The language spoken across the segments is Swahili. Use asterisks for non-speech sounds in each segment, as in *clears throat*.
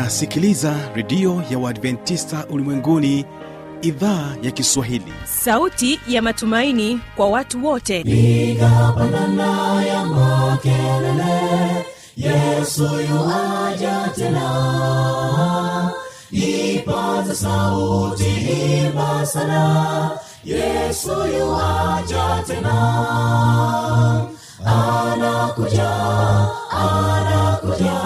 unasikiliza redio ya uadventista ulimwenguni idhaa ya kiswahili. Sauti ya matumaini kwa watu wote. Nigapandana ya makelele yesu yuaja tena. Ipaza sauti imba sana yesu yuaja tena. Anakuja anakuja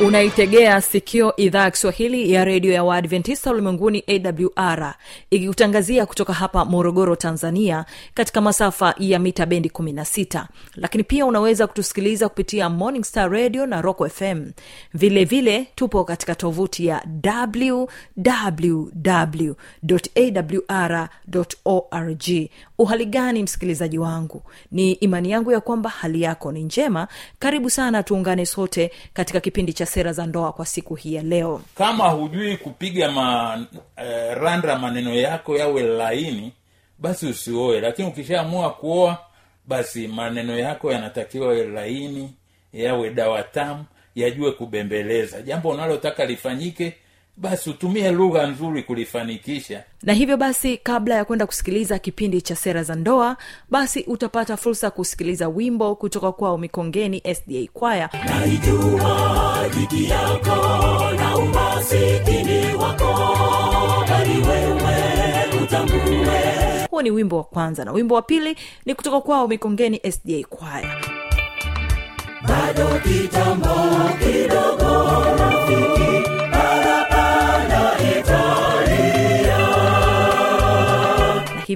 unaitegea sikio idhaa ya kiswahili ya redio ya waadventista ulimwenguni awr ikikutangazia kutoka hapa morogoro tanzania katika masafa ya mita bendi 16 lakini pia unaweza kutusikiliza kupitia morning star radio na rock fm vile vile tupo katika tovuti ya www awr org uhali gani msikilizaji wangu? Ni imani yangu ya kwamba hali yako ni njema. Karibu sana tuungane sote katika kipindi cha sera za ndoa kwa siku hii ya leo. Kama hujui kupiga ma, eh, randa maneno yako yawe laini basi usioe. Lakini ukishaamua kuoa basi maneno yako yanatakiwa yawe laini yawe dawa tamu yajue kubembeleza. Jambo unalotaka lifanyike basi utumie lugha nzuri kulifanikisha. Na hivyo basi kabla ya kwenda kusikiliza kipindi cha sera za ndoa basi utapata fursa ya kusikiliza wimbo kutoka kwao mikongeni sda kwaya naijua dhiki yako na umasikini wako bali wewe utambue huo ni wimbo wa kwanza na wimbo wa pili ni kutoka kwao mikongeni sda kwaya bado kitambo kidogo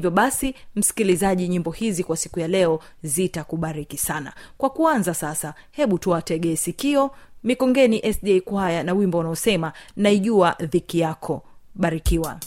hivyo basi msikilizaji nyimbo hizi kwa siku ya leo zitakubariki sana. Kwa kuanza sasa hebu tuwategee sikio mikongeni sda kwaya na wimbo unaosema naijua dhiki yako. Barikiwa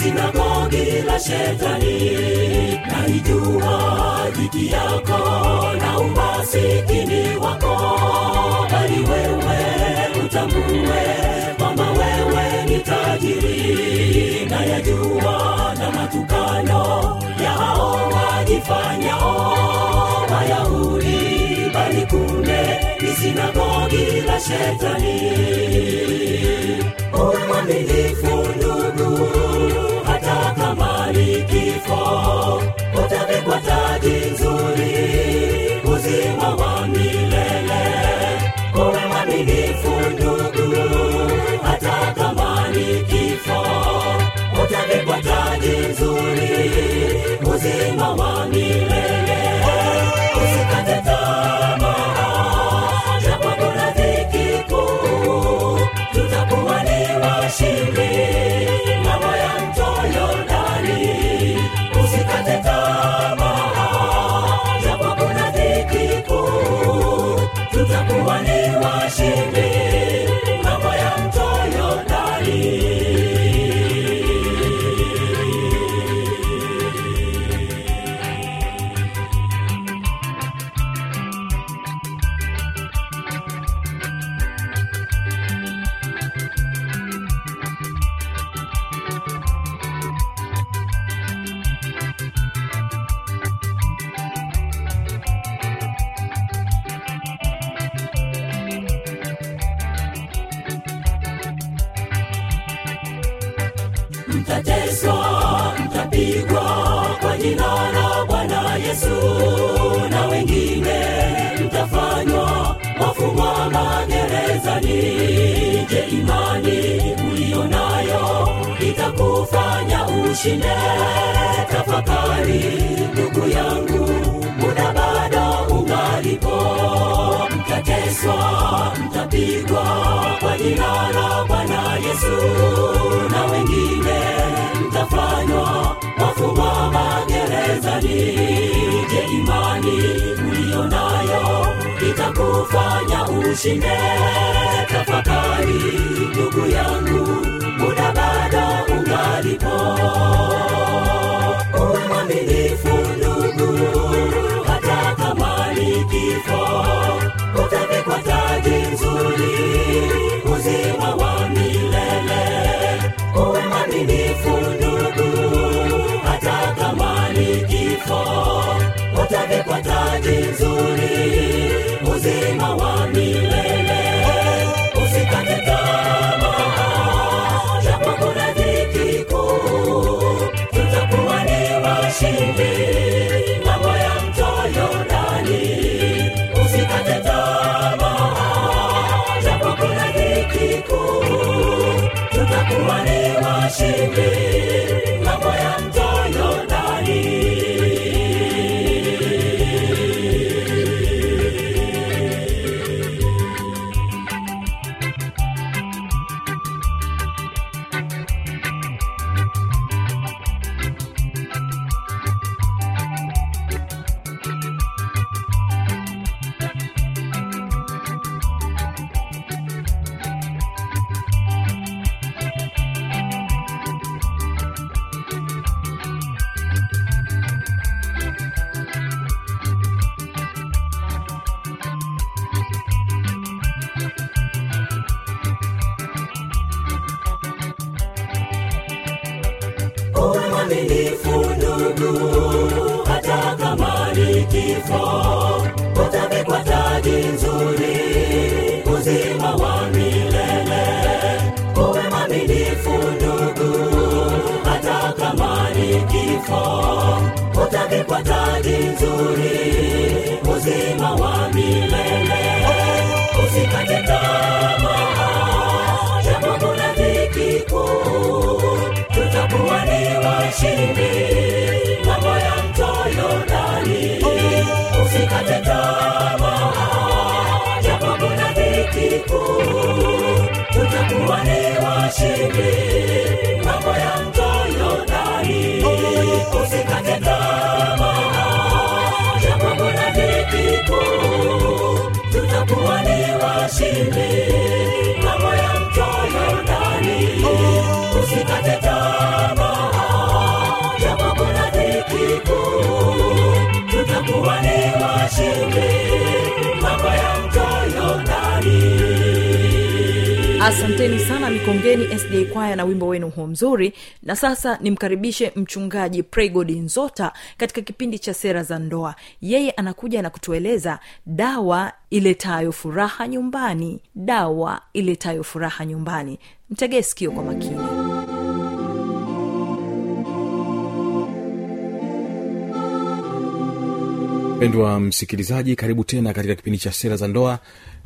sinagogi la shetani. Naijua dhiki yako na umasikini wako. Bali wewe utambue kwamba wewe ni tajiri. Na yajua na matukano yao wajifanyao wayahudi. Bali kumbe ni sinagogi la shetani. Uwe mwaminifu ndugu ni kifo utavikwa taji nzuri uzima wa milele kuwe mwaminifu ndugu hata kama ni kifo utavikwa taji nzuri uzima wa milele mtateswa mtapigwa kwa jina la bwana yesu. Na wengine mtafanywa wafungwa magerezani. Je imani mliyonayo itakufanya ushinde? Tafakari ndugu yangu muda bado ungalipo mtateswa mtapigwa kwa jina la bwana yesu. Na wengine mtafanywa wafungwa magerezani. Je imani uliyo nayo itakufanya ushinde? Tafakari ndugu yangu muda bado ungalipo. Uwe mwaminifu ndugu hata kama ni ni washindi mambo ya mto yordani oh. usikate tamaa japo kuna dhiki kuu tutakuwa ni washindi mambo ya mto yordani oh. usikate tamaa japo kuna dhiki kuu tutakuwa ni washindi mambo ya mto yordani oh. usikate tutakuwa ni washindi mambo ya mto yordani. Asanteni sana mikongeni sda kwaya na wimbo wenu huo mzuri. Na sasa nimkaribishe mchungaji pregod nzota katika kipindi cha sera za ndoa. Yeye anakuja na kutueleza dawa iletayo furaha nyumbani. Dawa iletayo furaha nyumbani. Mtegee sikio kwa makini mpendwa msikilizaji karibu tena katika kipindi cha sera za ndoa.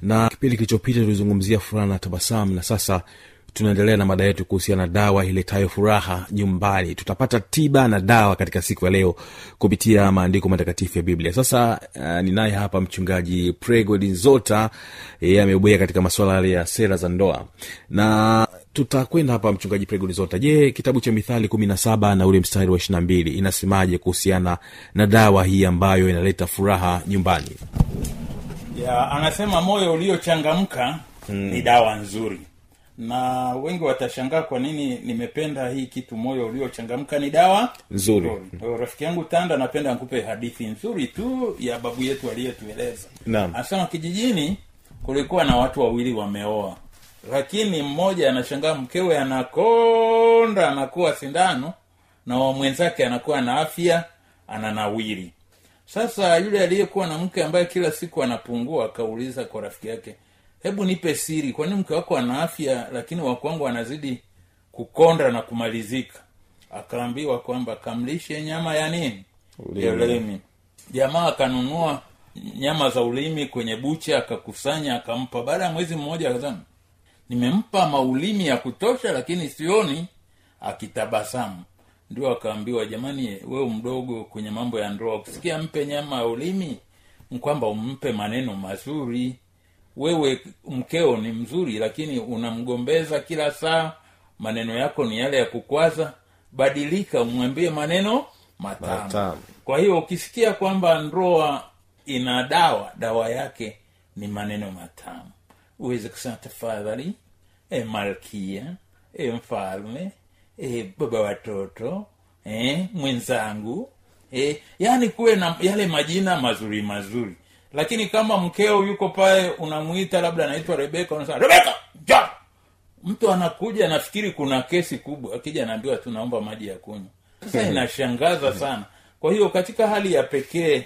Na kipindi kilichopita tulizungumzia furaha na tabasamu. Na sasa tunaendelea na mada yetu kuhusiana na dawa iletayo furaha nyumbani. Tutapata tiba na dawa katika siku ya leo kupitia maandiko matakatifu ya biblia. Sasa uh, ninaye hapa mchungaji pregodinzota yeye amebobea katika masuala ya sera za ndoa. Na tutakwenda hapa mchungaji pregodinzota je kitabu cha mithali kumi na saba na ule mstari wa ishirina mbili inasemaje kuhusiana na dawa hii ambayo inaleta furaha nyumbani? Ya anasema moyo uliochangamka hmm. ni dawa nzuri na wengi watashangaa kwa nini nimependa hii kitu moyo uliochangamka ni dawa. Nzuri. Rafiki yangu tanda napenda nikupe hadithi nzuri tu ya babu yetu aliyetueleza. Anasema kijijini kulikuwa na watu wawili wameoa lakini mmoja anashangaa mkewe anakonda anakuwa sindano na wa mwenzake anakuwa na afya ananawiri. Sasa yule aliyekuwa na mke ambaye kila siku anapungua akauliza kwa rafiki yake hebu nipe siri kwani mke wako ana afya lakini wakwangu anazidi kukonda na kumalizika. Akaambiwa kwamba kamlishe nyama ya nini? Ulimi. ya ulimi. Jamaa akanunua nyama za ulimi kwenye bucha akakusanya akampa. Baada ya mwezi mmoja akasema nimempa maulimi ya kutosha lakini sioni akitabasamu. Ndio akaambiwa jamani wewe mdogo kwenye mambo ya ndoa kusikia mpe nyama ya ulimi kwamba umpe maneno mazuri wewe mkeo ni mzuri lakini unamgombeza kila saa maneno yako ni yale ya kukwaza badilika umwambie maneno matamu. Matamu. kwa hiyo ukisikia kwamba ndoa ina dawa dawa yake ni maneno matamu. Uweze kusema tafadhali e malkia e mfalme e baba watoto e, mwenzangu e, yaani kuwe na yale majina mazuri mazuri lakini kama mkeo yuko pale unamwita labda anaitwa rebeka unasema rebeka ja mtu anakuja nafikiri kuna kesi kubwa akija anaambiwa tunaomba maji ya kunywa. Sasa inashangaza sana. Kwa hiyo katika hali ya pekee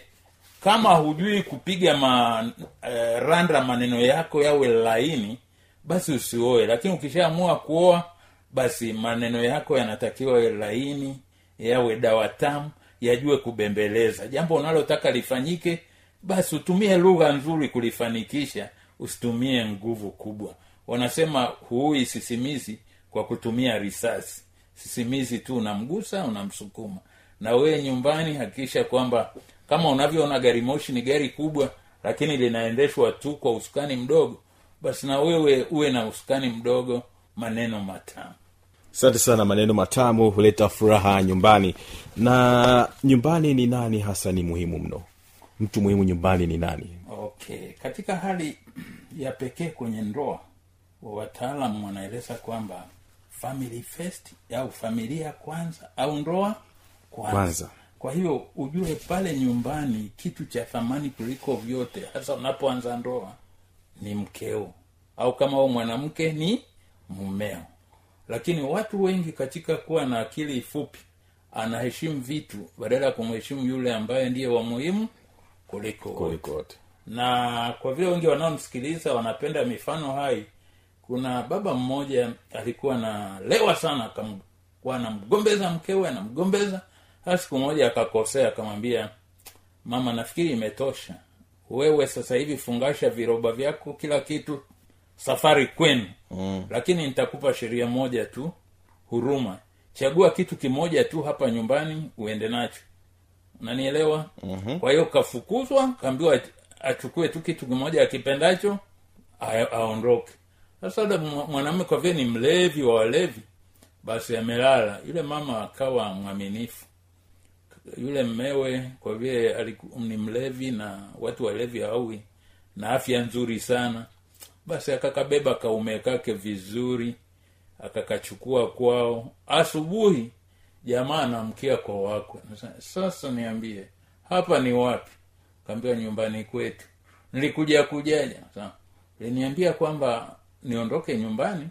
kama hujui kupiga ma, eh, randa maneno yako yawe laini basi usioe. Lakini ukishaamua kuoa basi maneno yako yanatakiwa yawe laini yawe dawa tamu yajue kubembeleza. Jambo unalotaka lifanyike basi utumie lugha nzuri kulifanikisha usitumie nguvu kubwa. Wanasema huui sisimizi kwa kutumia risasi. Sisimizi tu unamgusa unamsukuma. Na wewe nyumbani hakikisha kwamba kama unavyoona gari moshi ni gari kubwa lakini linaendeshwa tu kwa usukani mdogo basi na wewe uwe na usukani mdogo maneno matamu. Asante sana maneno matamu huleta furaha nyumbani. Na nyumbani ni nani hasa ni muhimu mno mtu muhimu nyumbani ni nani okay katika hali ya pekee kwenye ndoa wataalamu wanaeleza kwamba family first au familia kwanza au ndoa kwanza. Kwanza. kwa hiyo ujue pale nyumbani kitu cha thamani kuliko vyote hasa unapoanza ndoa ni mkeo au kama u mwanamke ni mumeo lakini watu wengi katika kuwa na akili fupi anaheshimu vitu badala ya kumheshimu yule ambaye ndiye wa muhimu kuliko wote kuliko wote. na kwa vile wengi wanaomsikiliza wanapenda mifano hai kuna baba mmoja alikuwa na lewa sana akamkuwa anamgombeza mkewe anamgombeza. Hasa siku moja akakosea akamwambia mama nafikiri imetosha. Wewe sasa hivi fungasha viroba vyako kila kitu safari kwenu. Mm. lakini nitakupa sheria moja tu huruma. Chagua kitu kimoja tu hapa nyumbani uende nacho unanielewa? Mm-hmm. kwa hiyo kafukuzwa kaambiwa achukue tu kitu kimoja akipendacho aondoke. Sasa ule mwanaume kwa vile ni mlevi wa walevi basi amelala. Yule mama akawa mwaminifu. Yule mmewe kwa vile ni mlevi na watu walevi hawi na afya nzuri sana basi akakabeba kaume kake vizuri akakachukua kwao. Asubuhi jamaa anamkia kwa wakwe sasa niambie hapa ni wapi? Kaambia nyumbani kwetu. Nilikuja kujaja. Liniambia kwamba niondoke nyumbani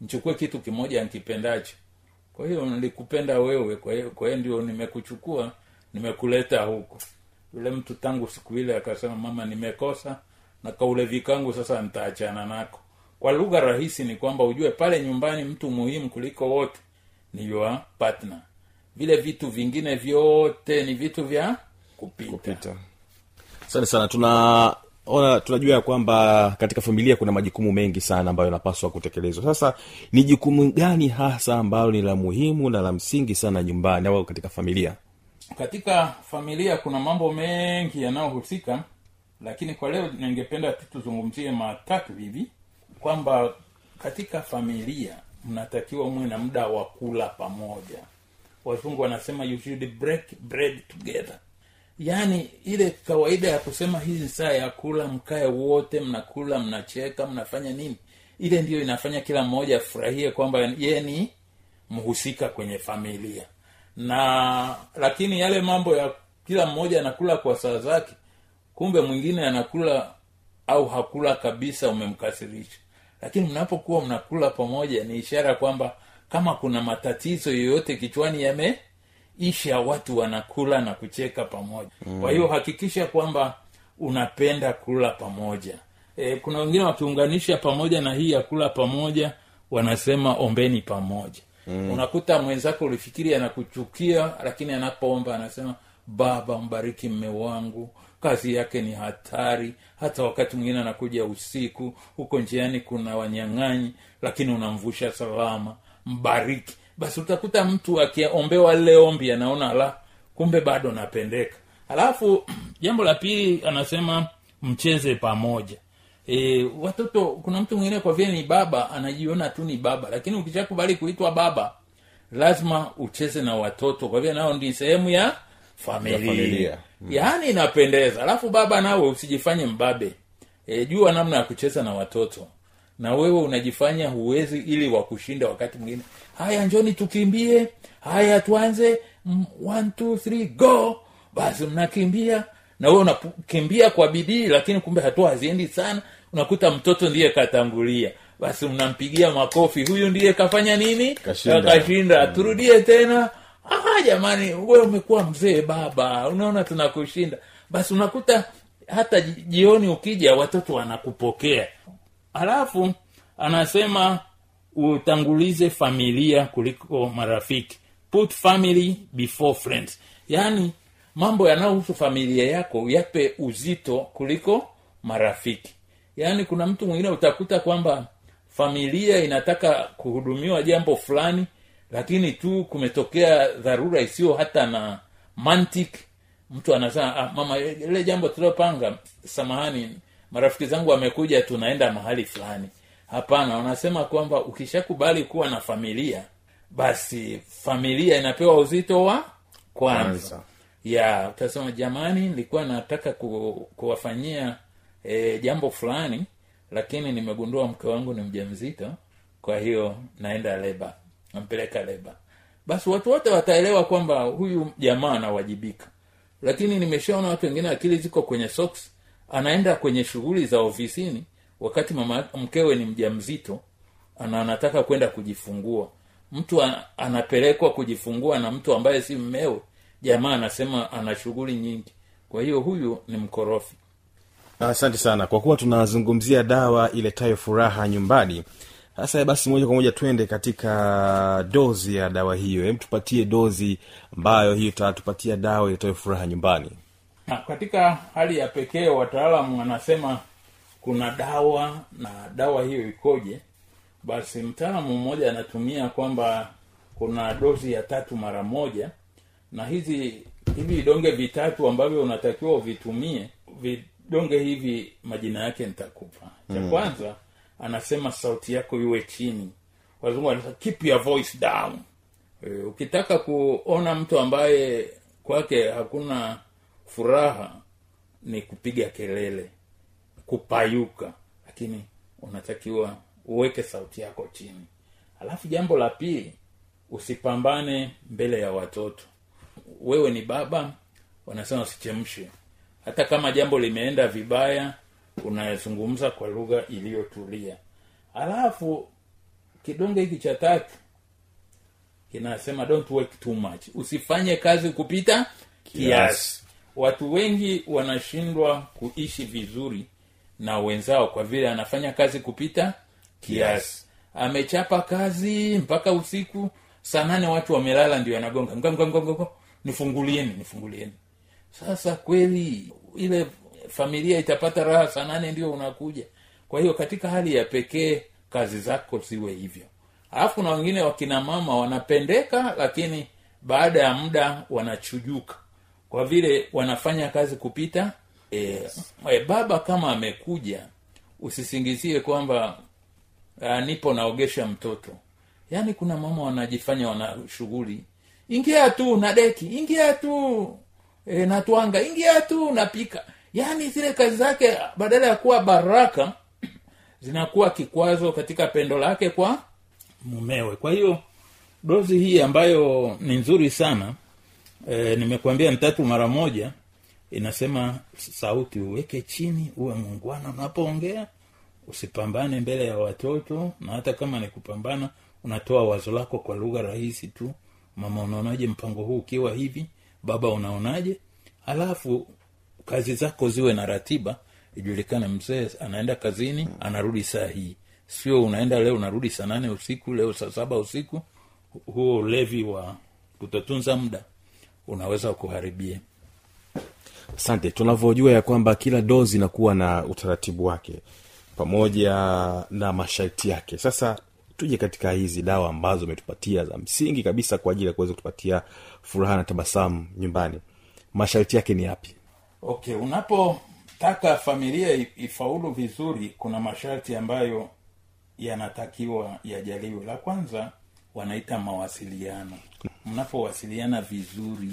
nichukue kitu kimoja nkipendacho kwa hiyo nilikupenda wewe kwa hiyo ndio nimekuchukua nimekuleta huko. Yule mtu tangu siku ile akasema mama nimekosa na kaulevi kangu sasa nitaachana nako. Kwa lugha rahisi ni kwamba ujue pale nyumbani mtu muhimu kuliko wote ni your partner. Vile vitu vingine vyote ni vitu vya kupita, kupita. Asante sana. Tunaona tunajua ya kwamba katika familia kuna majukumu mengi sana ambayo yanapaswa kutekelezwa. Sasa ni jukumu gani hasa ambalo ni la muhimu na la msingi sana nyumbani au katika familia? Katika familia kuna mambo mengi yanayohusika lakini kwa leo ningependa tu tuzungumzie matatu hivi kwamba katika familia mnatakiwa muwe na muda wa kula pamoja. Wazungu wanasema you should break bread together. Yaani ile kawaida ya kusema hii saa ya kula mkae wote mnakula mnacheka mnafanya nini? Ile ndiyo inafanya kila mmoja afurahie kwamba yeye ni mhusika kwenye familia. Na lakini yale mambo ya kila mmoja anakula kwa saa zake kumbe mwingine anakula au hakula kabisa umemkasirisha lakini mnapokuwa mnakula pamoja ni ishara kwamba kama kuna matatizo yoyote kichwani yameisha watu wanakula na kucheka pamoja mm. kwa hiyo hakikisha kwamba unapenda kula pamoja e, kuna wengine wakiunganisha pamoja na hii ya kula pamoja wanasema ombeni pamoja mm. unakuta mwenzako ulifikiri anakuchukia lakini anapoomba anasema baba mbariki mme wangu kazi yake ni hatari. Hata wakati mwingine anakuja usiku huko njiani kuna wanyang'anyi lakini unamvusha salama. Mbariki. Basi utakuta mtu akiombewa lile ombi anaona la kumbe bado napendeka. Alafu *clears throat* jambo la pili anasema mcheze pamoja. E, watoto kuna mtu mwingine kwa vile ni baba anajiona tu ni baba lakini ukishakubali kuitwa baba lazima ucheze na watoto. Kwa vile nao ni sehemu ya familia, familia. Mm. yaani inapendeza. Alafu baba nawe usijifanye mbabe. E, jua namna ya kucheza na watoto. Na wewe unajifanya huwezi ili wakushinda wakati mwingine. Haya njoni tukimbie. Haya tuanze. Mm, one, two, three, go. Basi mnakimbia. Na wewe unakimbia kwa bidii lakini kumbe hatua haziendi sana. Unakuta mtoto ndiye katangulia. Basi mnampigia makofi. Huyu ndiye kafanya nini? Kashinda. kashinda. Turudie tena ah jamani we umekuwa mzee baba. Unaona tunakushinda. Basi unakuta hata ji- jioni ukija watoto wanakupokea. Halafu anasema utangulize familia kuliko marafiki. Put family before friends. Yaani mambo yanayohusu familia yako yape uzito kuliko marafiki. Yaani kuna mtu mwingine utakuta kwamba familia inataka kuhudumiwa jambo fulani lakini tu kumetokea dharura isiyo hata na mantic mtu anasema ah, mama ile jambo tuliopanga samahani marafiki zangu wamekuja tunaenda mahali fulani. Hapana wanasema kwamba ukishakubali kuwa na familia basi familia inapewa uzito wa kwanza. Ya utasema jamani nilikuwa nataka ku, kuwafanyia e, jambo fulani lakini nimegundua mke wangu ni mjamzito kwa hiyo naenda leba nampeleka leba. Basi watu wote wataelewa kwamba huyu jamaa anawajibika. Lakini nimeshaona watu wengine akili ziko kwenye socks anaenda kwenye shughuli za ofisini wakati mama mkewe ni mjamzito ana anataka kwenda kujifungua. Mtu anapelekwa kujifungua na mtu ambaye si mmewe jamaa anasema ana shughuli nyingi. Kwa hiyo huyu ni mkorofi. Asante sana. Kwa kuwa tunazungumzia dawa iletayo furaha nyumbani sasa basi moja kwa moja twende katika dozi ya dawa hiyo. Hem tupatie dozi ambayo hiyo itatupatia dawa itoe furaha nyumbani. Na katika hali ya pekee wataalamu wanasema kuna dawa na dawa hiyo ikoje. Basi mtaalamu mmoja anatumia kwamba kuna dozi ya tatu mara moja na hizi hivi vidonge vitatu ambavyo unatakiwa uvitumie vidonge hivi majina yake nitakupa. Cha kwanza anasema sauti yako iwe chini. Wazungu wanasema keep your voice down. E, ukitaka kuona mtu ambaye kwake hakuna furaha ni kupiga kelele kupayuka lakini unatakiwa uweke sauti yako chini. Alafu jambo la pili usipambane mbele ya watoto. Wewe ni baba wanasema usichemshe. Hata kama jambo limeenda vibaya unazungumza kwa lugha iliyotulia. Alafu kidonge hiki cha tatu kinasema don't work too much. Usifanye kazi kupita kiasi. Watu wengi wanashindwa kuishi vizuri na wenzao kwa vile anafanya kazi kupita kiasi. Amechapa kazi mpaka usiku saa nane watu wamelala ndio anagonga. Nifungulieni nifungulieni. Sasa kweli ile familia itapata raha saa nane ndio unakuja. Kwa hiyo katika hali ya pekee kazi zako ziwe hivyo. Alafu na wengine wakina mama wanapendeka lakini baada ya muda wanachujuka. Kwa vile wanafanya kazi kupita e, e, baba kama amekuja usisingizie kwamba uh, nipo naogesha mtoto. Yaani kuna mama wanajifanya wana shughuli. Ingia tu na deki ingia tu e, natwanga ingia tu napika yaani zile kazi zake badala ya kuwa baraka zinakuwa kikwazo katika pendo lake kwa mumewe. Kwa hiyo dozi hii ambayo ni nzuri sana e, nimekuambia ni mara moja inasema sauti uweke chini uwe mungwana unapoongea usipambane mbele ya watoto na hata kama ni kupambana unatoa wazo lako kwa lugha rahisi tu. Mama unaonaje mpango huu ukiwa hivi? Baba unaonaje? Halafu kazi zako ziwe na ratiba ijulikane mzee anaenda kazini anarudi saa hii. Sio unaenda leo unarudi saa nane usiku leo saa saba usiku. Huo ulevi wa kutotunza muda unaweza kuharibia. Asante. Tunavyojua ya kwamba kila dozi inakuwa na utaratibu wake pamoja na masharti yake. Sasa tuje katika hizi dawa ambazo umetupatia za msingi kabisa kwa ajili ya kuweza kutupatia furaha na tabasamu nyumbani. Masharti yake ni yapi okay unapotaka familia ifaulu vizuri kuna masharti ambayo yanatakiwa yajaliwe. La kwanza wanaita mawasiliano. Mnapowasiliana vizuri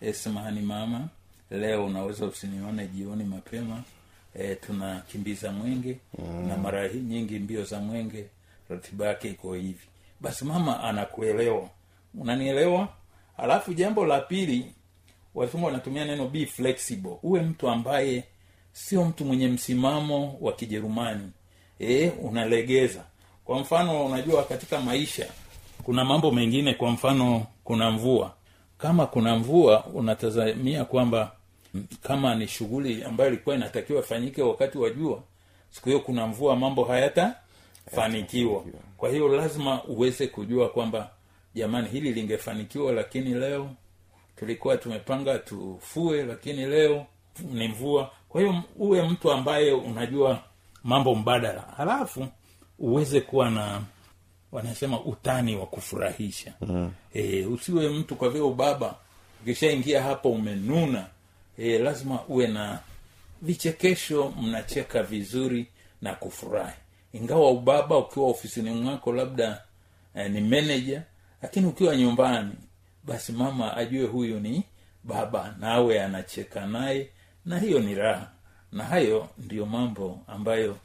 esmani mama leo unaweza usinione jioni mapema e, tunakimbiza mwenge mm. na mara hii nyingi mbio za mwenge ratiba yake iko hivi. Basi mama anakuelewa. Unanielewa? Alafu jambo la pili wazungu wanatumia neno be flexible. Uwe mtu ambaye sio mtu mwenye msimamo wa kijerumani. E, unalegeza. Kwa mfano unajua katika maisha kuna mambo mengine kwa mfano kuna mvua. Kama kuna mvua unatazamia kwamba kama ni shughuli ambayo ilikuwa inatakiwa ifanyike wakati wa jua siku hiyo kuna mvua mambo hayatafanikiwa. Kwa hiyo lazima uweze kujua kwamba jamani hili lingefanikiwa lakini leo tulikuwa tumepanga tufue lakini leo ni mvua. Kwa hiyo uwe mtu ambaye unajua mambo mbadala. Halafu uweze kuwa na wanasema utani wa kufurahisha. Mm. e, usiwe mtu kwa vile ubaba ukishaingia hapo umenuna. E, lazima uwe na vichekesho mnacheka vizuri na kufurahi. Ingawa ubaba ukiwa ofisini mwako labda eh, ni meneja lakini ukiwa nyumbani basi mama ajue huyu ni baba nawe anacheka naye na hiyo ni raha. Na hayo ndiyo mambo ambayo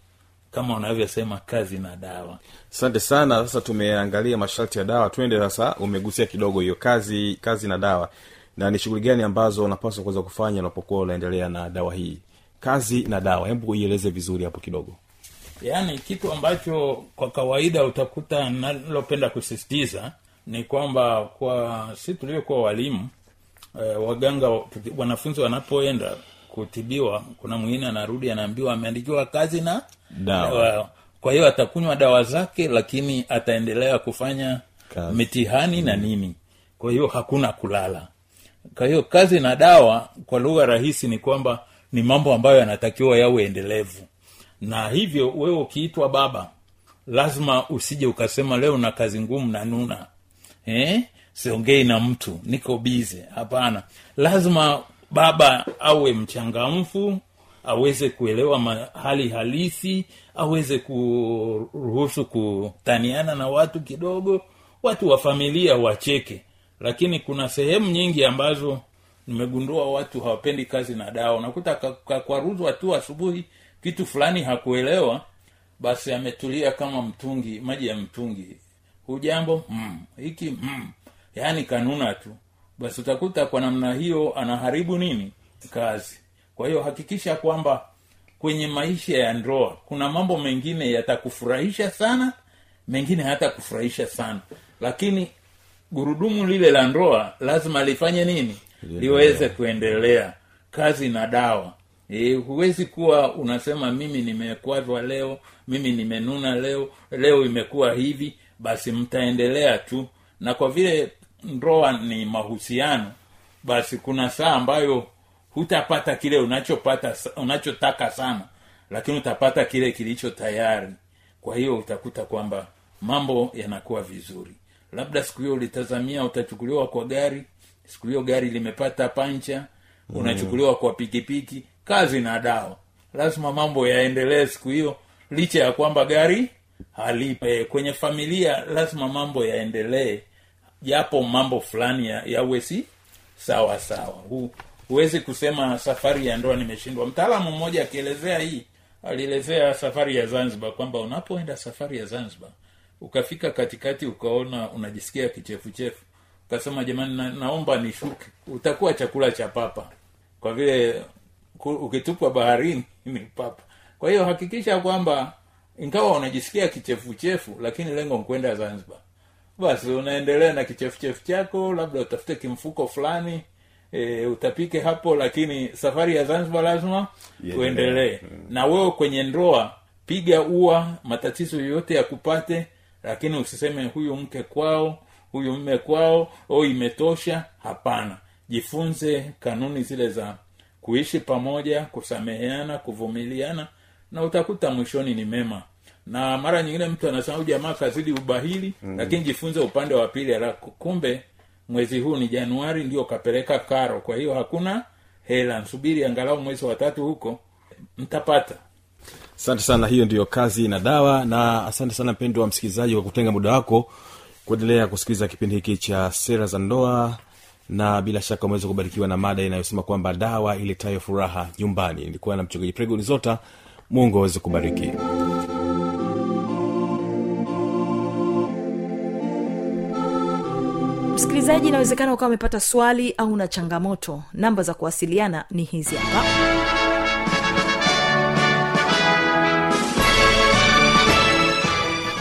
kama unavyosema kazi na dawa. Asante sana. Sasa tumeangalia masharti ya dawa. Twende sasa umegusia kidogo hiyo kazi kazi na dawa. Na ni shughuli gani ambazo unapaswa kuweza kufanya unapokuwa unaendelea na dawa hii? Kazi na dawa. Hebu ieleze vizuri hapo kidogo. Yaani kitu ambacho kwa kawaida utakuta nalopenda kusisitiza ni kwamba kwa si tuliokuwa walimu eh, waganga wanafunzi wanapoenda kutibiwa kuna mwingine anarudi anaambiwa ameandikiwa kazi na Dawa. kwa hiyo atakunywa dawa zake lakini ataendelea kufanya Kazi. mitihani na nini. Kwa hiyo hakuna kulala. Kwa hiyo kazi na dawa kwa lugha rahisi ni kwamba ni mambo ambayo yanatakiwa yawe endelevu. Na hivyo wewe ukiitwa baba lazima usije ukasema leo na kazi ngumu na nuna eh? siongei na mtu. Niko bize hapana. Lazima baba awe mchangamfu aweze kuelewa hali halisi aweze kuruhusu kutaniana na watu kidogo watu wa familia wacheke. Lakini kuna sehemu nyingi ambazo nimegundua watu hawapendi kazi na dawa. Unakuta kakwaruzwa tu asubuhi kitu fulani hakuelewa basi ametulia kama mtungi maji ya mtungi hujambo? Mm. hiki mm. yaani kanuna tu. Basi utakuta kwa namna hiyo anaharibu nini? Kazi. Kwa hiyo hakikisha kwamba kwenye maisha ya ndoa kuna mambo mengine yatakufurahisha sana mengine hayatakufurahisha sana. Lakini gurudumu lile la ndoa lazima lifanye nini? Liweze kuendelea. Kazi na dawa. E, huwezi kuwa unasema mimi nimekwazwa leo mimi nimenuna leo leo imekuwa hivi basi mtaendelea tu. Na kwa vile ndoa ni mahusiano basi kuna saa ambayo hutapata kile unachopata unachotaka sana lakini utapata kile kilicho tayari. Kwa hiyo utakuta kwamba mambo yanakuwa vizuri. Labda siku hiyo ulitazamia utachukuliwa kwa gari siku hiyo gari limepata pancha unachukuliwa kwa pikipiki kazi na dawa. Lazima mambo yaendelee siku hiyo licha ya kwamba gari halipe kwenye familia lazima mambo yaendelee. Japo mambo fulani ya- yawe si sawa sawa. Hu, huwezi kusema safari ya ndoa nimeshindwa. Mtaalamu mmoja akielezea hii alielezea safari ya zanzibar kwamba unapoenda safari ya zanzibar ukafika katikati ukaona unajisikia kichefuchefu. Ukasema jamani na, naomba nishuke. Utakuwa chakula cha papa. Kwa vile ukitupwa baharini *laughs* ni papa. Kwa hiyo hakikisha kwamba ingawa unajisikia kichefuchefu lakini lengo nkwenda zanzibar. Basi unaendelea na kichefuchefu chako labda utafute kimfuko fulani e, utapike hapo lakini safari ya zanzibar lazima uendelee. Na wewe kwenye ndoa piga ua matatizo yoyote yakupate lakini usiseme huyu mke kwao huyu huyu mme kwao o imetosha. Hapana. Jifunze kanuni zile za kuishi pamoja kusameheana kuvumiliana na utakuta mwishoni ni mema. Na mara nyingine mtu anasema jamaa kazidi ubahili mm. lakini jifunze upande wa pili kumbe mwezi huu ni januari ndio kapeleka karo. Kwa hiyo hakuna hela. Nsubiri angalau mwezi wa tatu huko mtapata. Asante sana hiyo ndiyo kazi na dawa na asante sana mpendo wa msikilizaji kwa kutenga muda wako kuendelea kusikiliza kipindi hiki cha sera za ndoa na bila shaka umeweza kubarikiwa na mada inayosema kwamba dawa iletayo furaha nyumbani. Ilikuwa na mchungaji prego nizota mungu aweze kubariki. Msikilizaji inawezekana ukawa umepata swali au na changamoto. Namba za kuwasiliana ni hizi hapa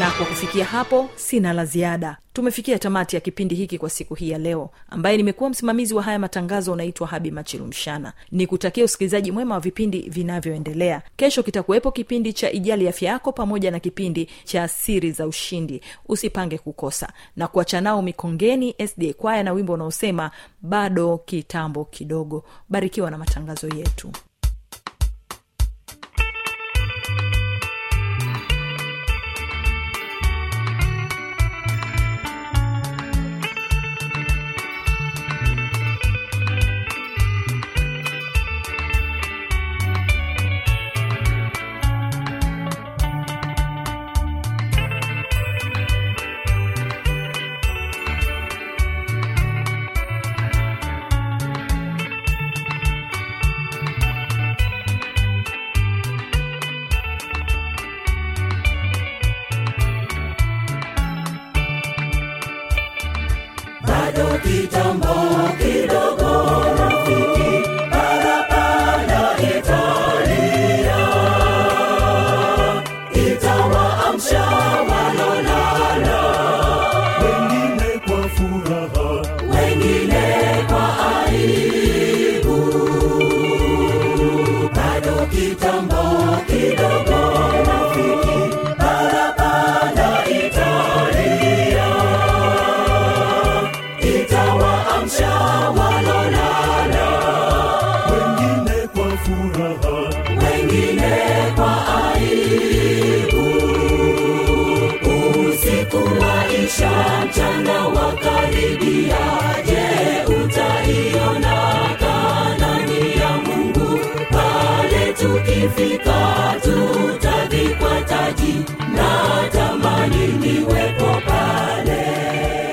na kwa kufikia hapo sina la ziada. Tumefikia tamati ya kipindi hiki kwa siku hii ya leo. Ambaye nimekuwa msimamizi wa haya matangazo unaitwa habi machilumshana ni kutakia usikilizaji mwema wa vipindi vinavyoendelea. Kesho kitakuwepo kipindi cha ijali afya yako pamoja na kipindi cha siri za ushindi. Usipange kukosa. Na kuacha nao mikongeni sda kwaya na wimbo unaosema bado kitambo kidogo. Barikiwa na matangazo yetu ikifika tutavikwa taji. Na tamani niwepo.